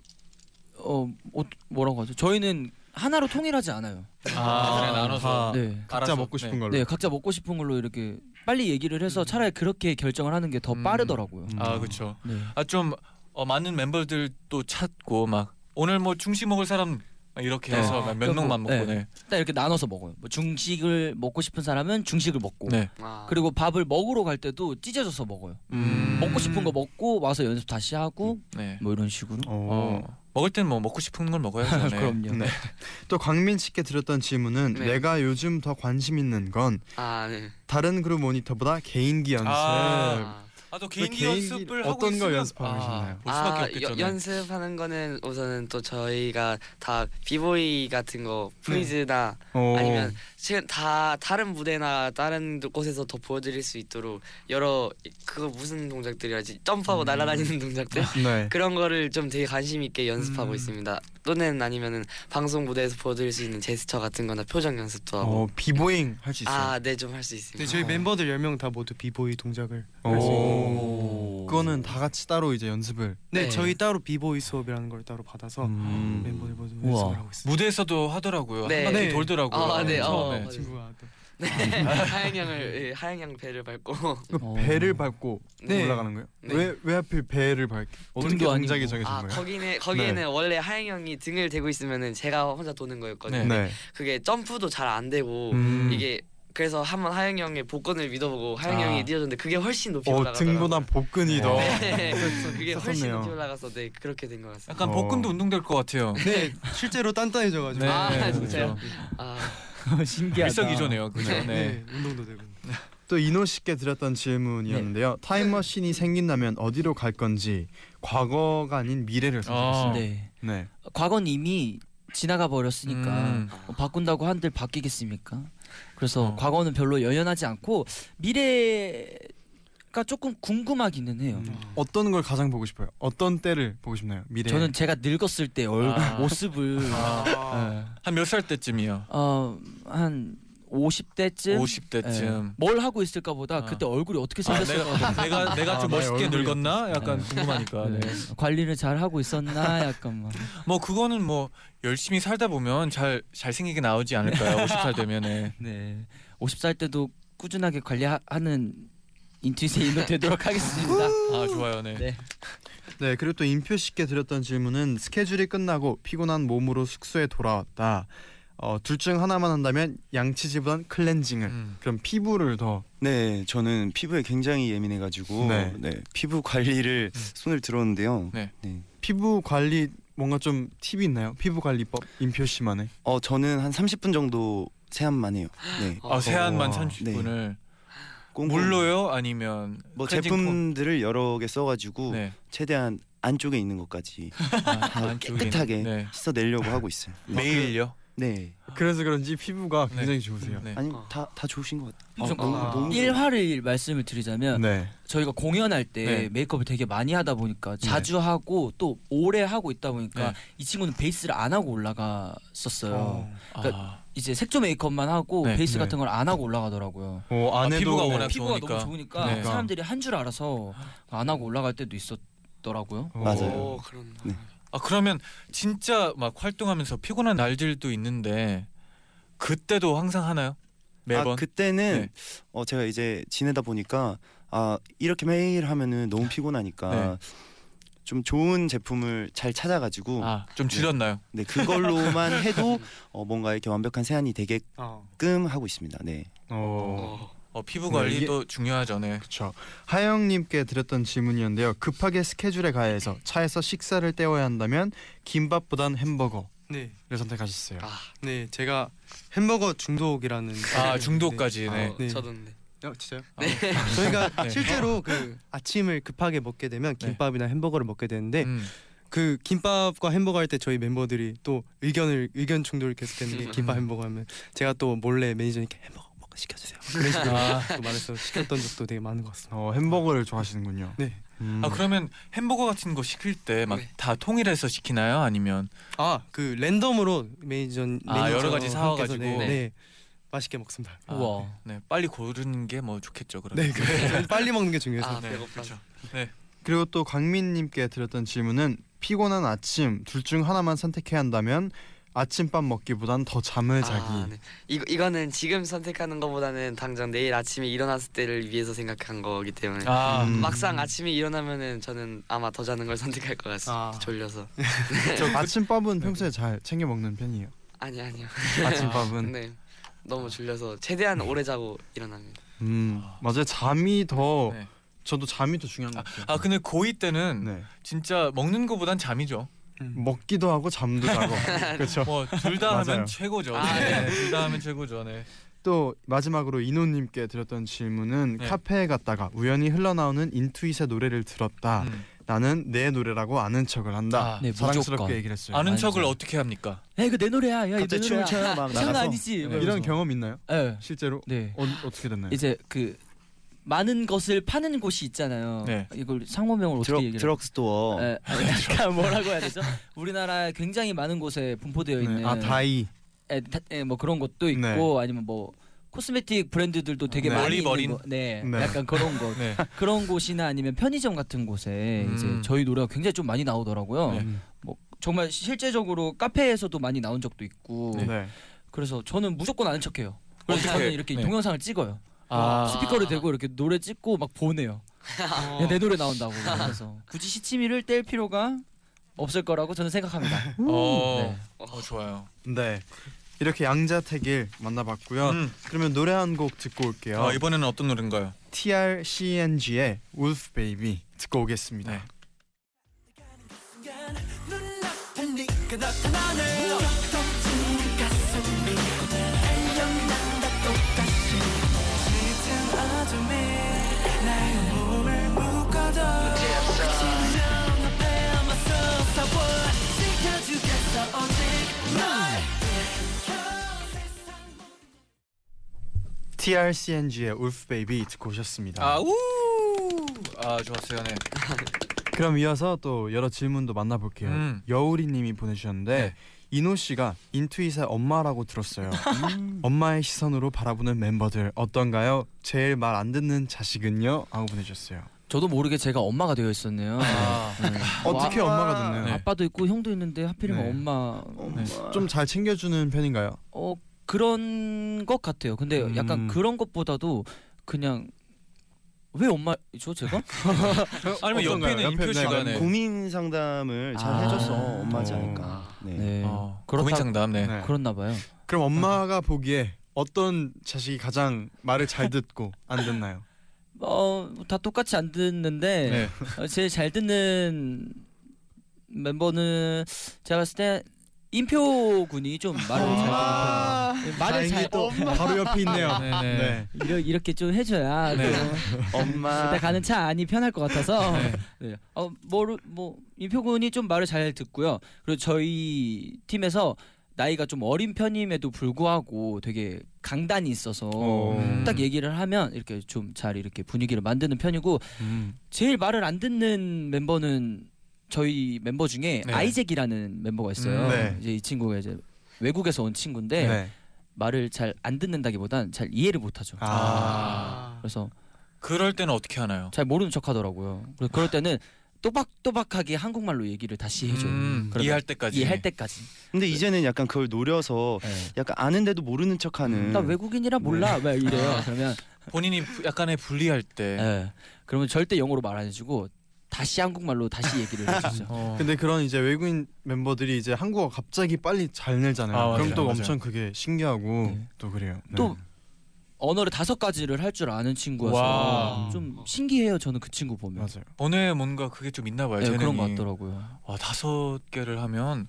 어, 어 뭐라고 하죠? 저희는 하나로 통일하지 않아요. 아, 그래 나눠서. 다 네. 각자 알아서, 먹고 싶은 네. 걸로. 네, 각자 먹고 싶은 걸로 이렇게 빨리 얘기를 해서 차라리 그렇게 결정을 하는 게더 음. 빠르더라고요. 음. 아 그렇죠. 네. 아 좀 어, 많은 멤버들도 찾고 막 오늘 뭐 중식 먹을 사람 막 이렇게 네. 해서 막몇 명만 뭐, 먹고 네. 네. 딱 이렇게 나눠서 먹어요. 뭐 중식을 먹고 싶은 사람은 중식을 먹고 네. 아. 그리고 밥을 먹으러 갈 때도 찢어져서 먹어요. 음. 먹고 싶은 거 먹고 와서 연습 다시 하고 네. 뭐 이런 식으로. 어. 어. 먹을 땐 뭐 먹고 싶은 걸 먹어야죠. 네. 그럼요. 네. 또 광민 씨께 드렸던 질문은 네. 내가 요즘 더 관심 있는 건아 네. 다른 그룹 모니터보다 개인기 연습. 아. 아또 개인기 개인기 연습을 하고 어떤 거 있으면 연습하고 아, 계시나요? 볼 수밖에 아, 없겠죠. 여- 네. 연습하는 거는 우선은 또 저희가 다 비보이 같은 거 freeze나 어. 아니면 지금 다 다른 무대나 다른 곳에서 더 보여드릴 수 있도록 여러 그거 무슨 동작들이라든지 점프하고 날아다니는 동작들 네. 그런 거를 좀 되게 관심 있게 연습하고 음. 있습니다. 또는 아니면은 방송 무대에서 보여드릴 수 있는 제스처 같은 거나 표정 연습도 하고 어, 비보잉 할 수 있어요. 아 네 좀 할수 네, 있습니다. 저희 멤버들 10명 다 모두 비보이 동작을 오. 할수 있고 오. 그거는 다 같이 따로 이제 연습을. 네, 네. 저희 따로 비보이 수업이라는 걸 따로 받아서 음. 멤버들 모두 우와. 연습을 하고 있어요. 무대에서도 하더라고요. 네. 한 바퀴 네. 돌더라고요. 아, 네. 어, 처음에. 맞아요. 친구가 또 네 하양 양을 예, 하양 양 배를 밟고 그 어. 배를 밟고 네. 올라가는 거예요? 네. 왜왜 하필 배를 밟게? 어떻게 동작이. 정해진 아 거예요? 거기는 거기에는 원래 하양 형이 등을 대고 있으면은 제가 혼자 도는 거였거든요. 네. 네. 그게 점프도 잘 안 되고 음. 이게 그래서 한번 하영 형의 복근을 믿어보고 하영 아. 형이 뛰어줬는데 그게 훨씬 높이 어 올라가더라고요. 등보다 복근이 더. 네. 그게 훨씬 썼네요. 높이 올라가서 네 그렇게 된 것 같습니다. 약간 어. 복근도 운동될 것 같아요. 네 실제로 단단해져가지고 네, 아, 네, 진짜요? 그렇죠. 아, 신기하다. 일석이조네요. 그죠? 네. 네. 운동도 되고 또 이노 씨께 드렸던 질문이었는데요. 타임머신이 생긴다면 어디로 갈 건지 과거가 아닌 미래를 선택했습니다. 네. 네. 과거는 이미 지나가 버렸으니까 음. 뭐 바꾼다고 한들 바뀌겠습니까? 그래서 어. 과거는 별로 연연하지 않고 미래가 조금 궁금하기는 해요. 음. 어떤 걸 가장 보고 싶어요? 어떤 때를 보고 싶나요? 미래. 저는 제가 늙었을 때 얼굴 아. 모습을 아, 네. 한몇 살 때쯤이요? 어한 50대쯤 50대쯤. 뭘 하고 있을까 보다 아. 그때 얼굴이 어떻게 아, 생겼을까 내가 내가 내가 좀 아, 멋있게 늙었나? 약간 네. 궁금하니까. 네. 관리를 잘 하고 있었나 약간 막뭐 그거는 뭐 열심히 살다 보면 잘 잘생기게 나오지 않을까요? 50살 되면은. 네. 50살 때도 꾸준하게 관리하는 인투이스의 인도 되도록 하겠습니다. 아 좋아요. 네. 네. 네 그리고 또 인표 씨께 드렸던 질문은 스케줄이 끝나고 피곤한 몸으로 숙소에 돌아왔다. 어, 둘 중 하나만 한다면 양치질보단 클렌징을. 음. 그럼 피부를 더. 네, 저는 피부에 굉장히 예민해가지고 네. 네. 피부 관리를 음. 손을 들었는데요. 네. 피부 관리 뭔가 좀 팁이 있나요? 피부 관리법 인표 씨만의. 어 저는 한 30분 정도 세안만 해요. 네. 아 세안만 어, 30분을 꼼꼼히. 물로요? 아니면 뭐 클렌징 제품들을 여러 개 써가지고 폼? 네. 최대한 안쪽에 있는 것까지 아, 다 안쪽에. 깨끗하게 네. 씻어내려고 하고 있어요. 네. 매일요? 네. 그래서 그런지 피부가 네. 굉장히 좋으세요. 네. 아니 어. 다다 좋으신 것 같아요. 너무, 아. 너무 일화를 말씀을 드리자면 네. 저희가 공연할 때 네. 메이크업을 되게 많이 하다 보니까 자주 하고 또 오래 하고 있다 보니까 네. 이 친구는 베이스를 안 하고 올라갔었어요. 어. 그러니까 아, 이제 색조 메이크업만 하고 네. 베이스 네. 같은 걸 안 하고 올라가더라고요. 어, 아, 피부가 워낙 피부가 좋으니까. 너무 좋으니까 네. 사람들이 한 줄 알아서 안 하고 올라갈 때도 있었더라고요. 어. 맞아요. 오 그런. 네. 아 그러면 진짜 막 활동하면서 피곤한 날들도 있는데 그때도 항상 하나요? 매번? 아 그때는 네. 어 제가 이제 지내다 보니까 아 이렇게 매일 하면은 너무 피곤하니까 네. 좀 좋은 제품을 잘 찾아가지고 아, 좀 줄였나요? 네 그걸로만 해도 어 뭔가 이렇게 완벽한 세안이 되게끔 어. 하고 있습니다. 네. 어. 어. 어, 피부 네, 관리도 중요하죠. 네. 그렇죠. 하영님께 드렸던 질문이었는데요. 급하게 스케줄에 가해서 차에서 식사를 때워야 한다면 김밥보단 햄버거를 네, 선택하셨어요. 아, 네 제가 햄버거 중독이라는 아 중독까지. 네. 어, 네. 저도 네. 네. 어, 진짜요? 저희가 네. 실제로 그 아침을 급하게 먹게 되면 네. 김밥이나 햄버거를 먹게 되는데 음. 그 김밥과 햄버거 할 때 저희 멤버들이 또 의견을 의견 충돌이 계속되는 게 김밥 햄버거 하면 제가 또 몰래 매니저님께 햄버거 시켜주세요. 아. 또 말해서 시켰던 적도 되게 많은 것 같습니다. 어, 햄버거를 좋아하시는군요. 네. 음. 아 그러면 햄버거 같은 거 시킬 때막 네. 다 통일해서 시키나요? 아니면 아 그 랜덤으로 매니저 아, 여러 가지 형께서 사와가지고. 네, 네. 네. 맛있게 먹습니다. 아, 우와. 네 빨리 고르는 게 뭐 좋겠죠. 그럼. 네, 그 빨리 먹는 게 중요해서. 아, 네. 그렇죠. 네. 그리고 또 광민님께 드렸던 질문은 피곤한 아침 둘 중 하나만 선택해야 한다면 아침밥 먹기보단 더 잠을 자기. 아, 네. 이거 이거는 지금 선택하는 것보다는 당장 내일 아침에 일어났을 때를 위해서 생각한 거기 때문에 아 음. 막상 아침에 일어나면은 저는 아마 더 자는 걸 선택할 것 같습니다. 아. 졸려서. 저 아침밥은 평소에 잘 챙겨 먹는 편이에요. 아니 아니요. 아침밥은. 네. 너무 졸려서 최대한 오래 자고 일어납니다. 음 맞아요. 잠이 더 네. 저도 잠이 더 중요한 것 같아요. 아 근데 고2 때는 네. 진짜 먹는 거보단 잠이죠. 음. 먹기도 하고 잠도 자고. 그렇죠. 뭐 둘 다. 하면 최고죠. 아, 네. 둘 다 하면 최고죠. 네. 또 마지막으로 이노님께 드렸던 질문은 네. 카페에 갔다가 우연히 흘러나오는 인투잇의 노래를 들었다. 음. 나는 내 노래라고 아는 척을 한다. 아, 네, 자랑스럽게 무조건. 얘기를 했어요. 아는. 척을 어떻게 합니까? 야 이거 내 노래야. 야 이거 내 갑자기 춤을 노래야. 춰요 막 나가서 아니지. 네. 이런 경험 있나요? 네. 실제로 네. 어, 어떻게 됐나요? 이제 그 많은 것을 파는 곳이 있잖아요. 네. 이걸 상호명을 어떻게 얘기를? 드럭스토어 에, 아니, 약간 뭐라고 해야 되죠? 우리나라에 굉장히 많은 곳에 분포되어 있는 네. 아 다이. 에, 다- 에, 뭐 그런 것도 있고 아니면 뭐 코스메틱 브랜드들도 되게 네. 많이 올리버린. 있는 곳, 네, 네. 약간 그런 곳, 네. 그런 곳이나 아니면 편의점 같은 곳에 음. 이제 저희 노래가 굉장히 좀 많이 나오더라고요. 네. 뭐 정말 실제적으로 카페에서도 많이 나온 적도 있고, 네. 그래서 저는 무조건 아는 척해요. 그래서 어떻게? 저는 이렇게 네. 동영상을 찍어요. 아. 스피커를 대고 이렇게 노래 찍고 막 보내요. 야, 내 노래 나온다고. 그래서 굳이 시치미를 뗄 필요가 없을 거라고 저는 생각합니다. 어. 네. 어 좋아요. 네. 이렇게 양자택일 만나봤고요. 음. 그러면 노래 한 곡 듣고 올게요. 어, 이번에는 어떤 노래인가요? TRCNG의 Wolf Baby 듣고 오겠습니다. 네. TRCNG의 Wolf Baby 듣고 오셨습니다. 아 우. 아 좋았어요. 네. 그럼 이어서 또 여러 질문도 만나볼게요. 음. 여우리 님이 보내주셨는데 네. 이노 씨가 인투잇의 엄마라고 들었어요. 엄마의 시선으로 바라보는 멤버들 어떤가요? 제일 말 안 듣는 자식은요? 하고 보내주셨어요. 저도 모르게 제가 엄마가 되어 있었네요. 아. 네. 어떻게 와. 엄마가 됐나요? 네. 아빠도 있고 형도 있는데 하필이면 네. 엄마 네. 좀잘 챙겨주는 편인가요? 어 그런 것 같아요. 근데 음. 약간 그런 것보다도 그냥 왜 엄마죠 제가? 아니면 옆에 어떤가요? 있는 옆에 인표 네. 고민 상담을 잘 아. 해줘서 엄마지 어. 않을까. 네. 네. 어, 그렇다- 고민 상담. 네. 네. 그렇나 봐요. 그럼 엄마가 보기에 어떤 자식이 가장 말을 잘 듣고 안 듣나요? 어다 똑같이 안 듣는데 네. 어, 제일 잘 듣는 멤버는 제가 봤을 때 인표 군이 좀 말을 잘 아, 듣는 편이에요. 말을 잘 또 바로 옆에 있네요. 네, 네. 네. 이러, 이렇게 좀 해줘야 네. 또 엄마 일단 가는 차 안이 편할 것 같아서 네. 네. 어, 뭐로 뭐 임표 군이 좀 말을 잘 듣고요. 그리고 저희 팀에서 나이가 좀 어린 편임에도 불구하고 되게 강단이 있어서 음. 딱 얘기를 하면 이렇게 좀 잘 이렇게 분위기를 만드는 편이고 음. 제일 말을 안 듣는 멤버는 저희 멤버 중에 네. 아이잭이라는 멤버가 있어요. 음, 네. 이제 이 친구가 이제 외국에서 온 친구인데 네. 말을 잘 안 듣는다기보단 잘 이해를 못하죠. 아. 그래서 그럴 때는 어떻게 하나요? 잘 모르는 척하더라고요. 그래서 그럴 때는 또박또박하게 한국말로 얘기를 다시 해줘요. 음, 그러면 이해할 때까지. 이해할 때까지. 근데 이제는 약간 그걸 노려서 네. 약간 아는데도 모르는 척하는. 나 외국인이라 몰라. 막 이래요. 그러면 본인이 부- 약간의 불리할 때. 예. 그러면 절대 영어로 말 안 해주고 다시 한국말로 다시 얘기를 해주죠. 어. 근데 그런 이제 외국인 멤버들이 이제 한국어 갑자기 빨리 잘 늘잖아요. 아, 그럼 맞아요, 또 맞아요. 엄청 그게 신기하고 네. 또 그래요. 네. 또 언어를 다섯 가지를 할 줄 아는 친구여서 와. 좀 신기해요. 저는 그 친구 보면. 맞아요. 언어에 뭔가 그게 좀 있나 봐요. 네, 그런 것. 같더라고요. 와 다섯 개를 하면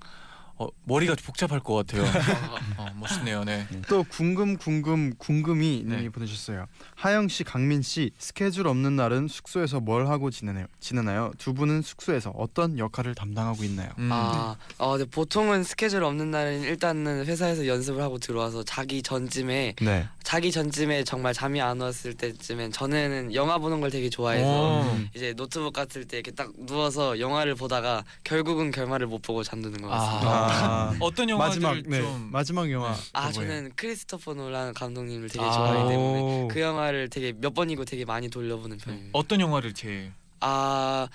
어, 머리가 복잡할 것 같아요. 어, 멋있네요. 네. 또 궁금 궁금 궁금이 네. 님이 보내주셨어요. 하영 씨, 강민 씨 스케줄 없는 날은 숙소에서 뭘 하고 지내나요? 지내나요? 두 분은 숙소에서 어떤 역할을 담당하고 있나요? 음. 아, 어, 네, 보통은 스케줄 없는 날은 일단은 회사에서 연습을 하고 들어와서 자기 전쯤에 네. 자기 전쯤에 정말 잠이 안 왔을 때쯤엔 저는 영화 보는 걸 되게 좋아해서 어. 이제 노트북 같을 때 이렇게 딱 누워서 영화를 보다가 결국은 결말을 못 보고 잠드는 것 같습니다. 아. 아, 어떤 영화들 마지막 네 좀 마지막 영화. 아또 뭐예요? 저는 크리스토퍼 놀란 감독님을 되게 아. 좋아하기 때문에 오. 그 영화를 되게 몇 번이고 되게 많이 돌려보는 편입니다. 어떤 영화를 제일 아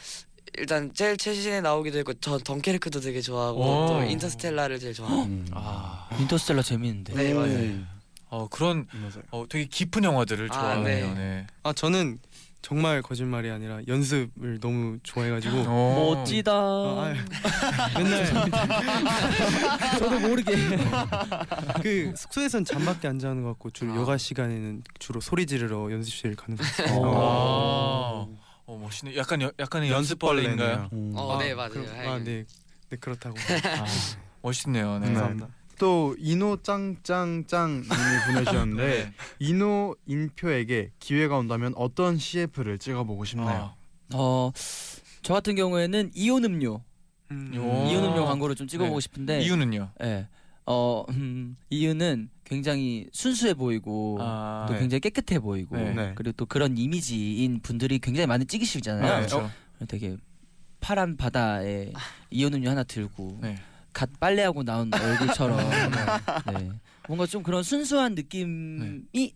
일단 제일 최신에 나오기도 했고 저 덩케르크도 되게 좋아하고 오. 또 인터스텔라를 제일 좋아합니다. 음. 아, 인터스텔라 재밌는데. 네 맞아요. 어 그런 맞아요. 어 되게 깊은 영화들을 아, 좋아하네요. 네. 네. 아 저는 정말 거짓말이 아니라 연습을 너무 좋아해가지고 어. 멋지다. 아, 아유. 맨날 저도 모르게. 그 숙소에선 잠밖에 안 자는 것 같고 주로 아. 여가 시간에는 주로 소리 지르러 연습실 가는 것 같아요. 아, 어 멋있네. 약간 여, 약간의 연습벌레인가요? 음. 어, 아, 네 맞아요. 그럼- 아, 네, 네 그렇다고. 아, 멋있네요. 네. 네. 감사합니다. 또 이노 짱짱짱 님이 보내주셨는데 네. 이노 인표에게 기회가 온다면 어떤 CF를 찍어보고 싶나요? 어, 저 같은 경우에는 이온 음료, 음. 요. 이온 음료 광고를 좀 찍어보고 네. 싶은데. 이유는요? 예. 어, 음, 이유는 굉장히 순수해 보이고 아, 또 네. 굉장히 깨끗해 보이고 네. 네. 그리고 또 그런 이미지인 분들이 굉장히 많이 찍으시잖아요. 네, 그렇죠. 되게 파란 바다에 이온 음료 하나 들고 네. 갓 빨래하고 나온 얼굴처럼 네. 뭔가 좀 그런 순수한 느낌이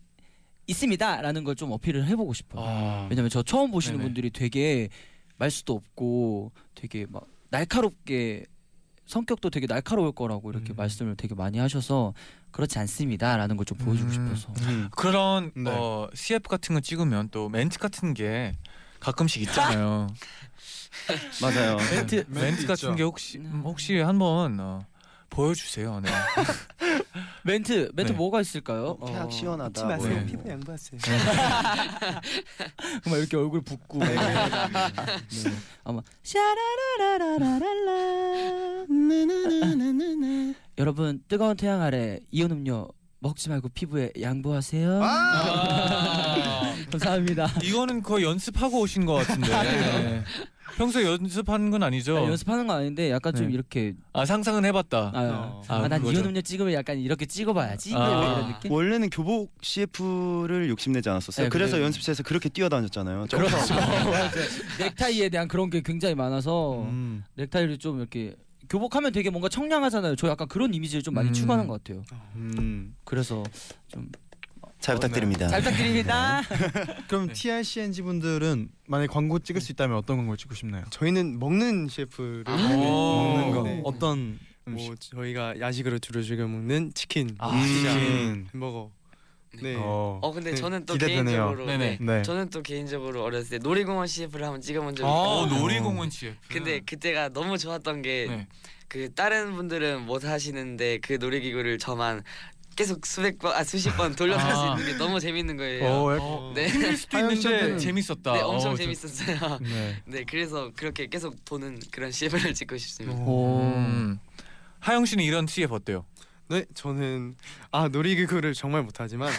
있습니다라는 걸 좀 어필을 해보고 싶어요. 아, 왜냐면 저 처음 보시는 네네. 분들이 되게 말수도 없고 되게 막 날카롭게 성격도 되게 날카로울 거라고 이렇게 음. 말씀을 되게 많이 하셔서 그렇지 않습니다라는 걸 좀 보여주고 음. 싶어서 음. 그런 네. 어, CF 같은 거 찍으면 또 멘트 같은 게 가끔씩 있잖아요. 맞아요. 멘트 멘트 멘트 같은 있죠. 게 혹시 음, 혹시 한번 어, 보여주세요. 네. 멘트 멘트 네. 뭐가 있을까요? 폐악 어, 시원하다. 잊지 마세요. 네. 피부 양보하세요. 막 이렇게 얼굴 붓고 막 이렇게 네. 아마 샤라라라라라라 여러분 뜨거운 태양 아래 이온 음료 먹지 말고 피부에 양보하세요. 아, 감사합니다. 이거는 거의 연습하고 오신 것 같은데. 네. 평소에 연습하는 건 아니죠? 아니, 연습하는 거 아닌데 약간 좀 네. 이렇게 아 상상은 해봤다. 아, 어. 아, 아, 난. 이온 음료 찍으면 약간 이렇게 찍어봐야지 아. 이런 느낌. 원래는 교복 CF를 욕심내지 않았었어요. 네, 그래서 그래요. 연습실에서 그렇게 뛰어다녔잖아요. 그렇죠. 넥타이에 대한 그런 게 굉장히 많아서 음. 넥타이를 좀 이렇게 교복하면 되게 뭔가 청량하잖아요. 저 약간 그런 이미지를 좀 많이 음. 추구하는 것 같아요. 음. 그래서 좀 잘 부탁드립니다. 잘 부탁드립니다. 그럼 네. TRCNG 분들은 만약 광고 찍을 수 있다면 어떤 광고를 찍고 싶나요? 저희는 먹는 셰프를 아, 네, 먹는 거 네. 어떤 뭐 음식? 저희가 야식으로 주로 즐겨 먹는 치킨, 아, 치킨. 햄버거. 네. 어. 어 근데 네, 저는 또 기대되네요. 개인적으로 네네. 네. 네. 저는 또 개인적으로 어렸을 때 놀이공원 CF를 한번 찍어본 적이 아 있고 놀이공원 CF. 근데 그때가 너무 좋았던 게 네. 그 다른 분들은 못 하시는데 그 놀이기구를 저만 계속 수백 번, 아 수십 번 돌려탈 수 아. 있는 게 너무 재밌는 거예요. 어, 약간- 어, 네, 힘들 수도 하영 있는데 씨한테는- 재밌었다. 네 엄청 어, 저- 재밌었어요. 네. 네, 그래서 그렇게 계속 보는 그런 CF를 찍고 싶습니다. 음. 하영 씨는 이런 CF 어때요? 네, 저는 아 놀이기구를 정말 못하지만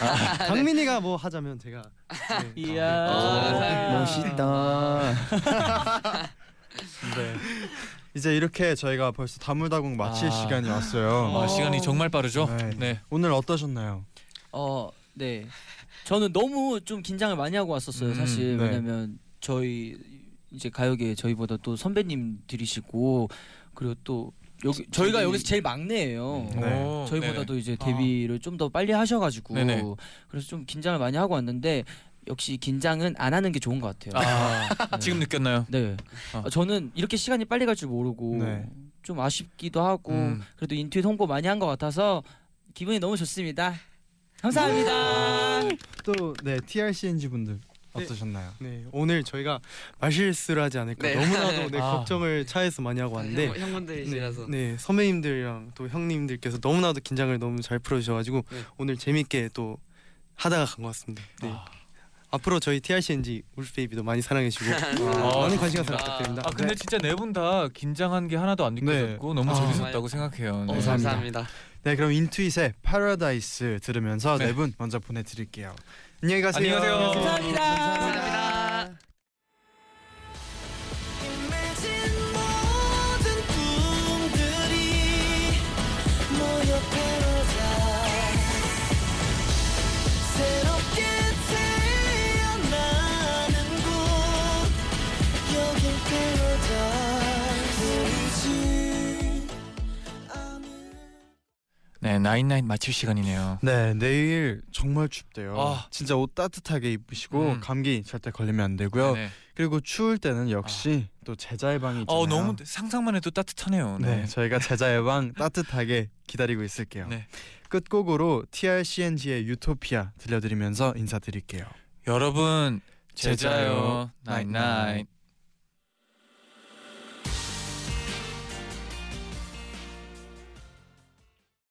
강민이가 뭐 하자면 제가 네. 이야. 어, 멋있다. 네. 이제 이렇게 저희가 벌써 다물다공 마칠 아. 시간이 왔어요. 아, 시간이 정말 빠르죠. 네. 네. 오늘 어떠셨나요? 어, 네. 저는 너무 좀 긴장을 많이 하고 왔었어요. 음, 사실 네. 왜냐면 저희 이제 가요계 저희보다 또 선배님들이시고 그리고 또 여기 저희가 선배님. 여기서 제일 막내예요. 네. 오, 저희보다도 네네. 이제 데뷔를 좀 더 빨리 하셔가지고 네네. 그래서 좀 긴장을 많이 하고 왔는데 역시 긴장은 안 하는 게 좋은 것 같아요. 아, 네. 지금 느꼈나요? 네. 어. 아, 저는 이렇게 시간이 빨리 갈 줄 모르고 네. 좀 아쉽기도 하고 음. 그래도 인투잇 홍보 많이 한 것 같아서 기분이 너무 좋습니다. 감사합니다. 또 네 TRCNG 분들 어떠셨나요? 네, 오늘 저희가 말실수를 하지 않을까 네. 너무나도 네, 아. 걱정을 차에서 많이 하고 왔는데 형, 형분들이시라서 네, 네, 선배님들이랑 또 형님들께서 너무나도 긴장을 너무 잘 풀어주셔가지고 네. 오늘 재밌게 또 하다가 간 것 같습니다. 네. 아. 앞으로 저희 TRCNG 울베이비도 많이 사랑해 주시고 아, 많은 관심과. 사랑 부탁드립니다. 아 근데 진짜 네 분 다 긴장한 게 하나도 안 느껴졌고 너무 아, 재밌었다고 생각해요. 어, 네. 감사합니다. 감사합니다. 네 그럼 IN2IT의 파라다이스 들으면서 네. 네분 먼저 보내드릴게요. 안녕히 가세요. 안녕히 가세요. 감사합니다. 감사합니다. 네 나인나인 마칠 시간이네요. 네 내일 정말 춥대요. 아. 진짜 옷 따뜻하게 입으시고 음. 감기 절대 걸리면 안 되고요. 네. 그리고 추울 때는 역시 또 제자의 방이 있잖아요. 어 너무 상상만 해도 따뜻하네요. 네. 네. 저희가 제자의 방 따뜻하게 기다리고 있을게요. 네. 끝곡으로 TRCNG의 유토피아 들려드리면서 인사드릴게요. 여러분. 제자요 나인나인.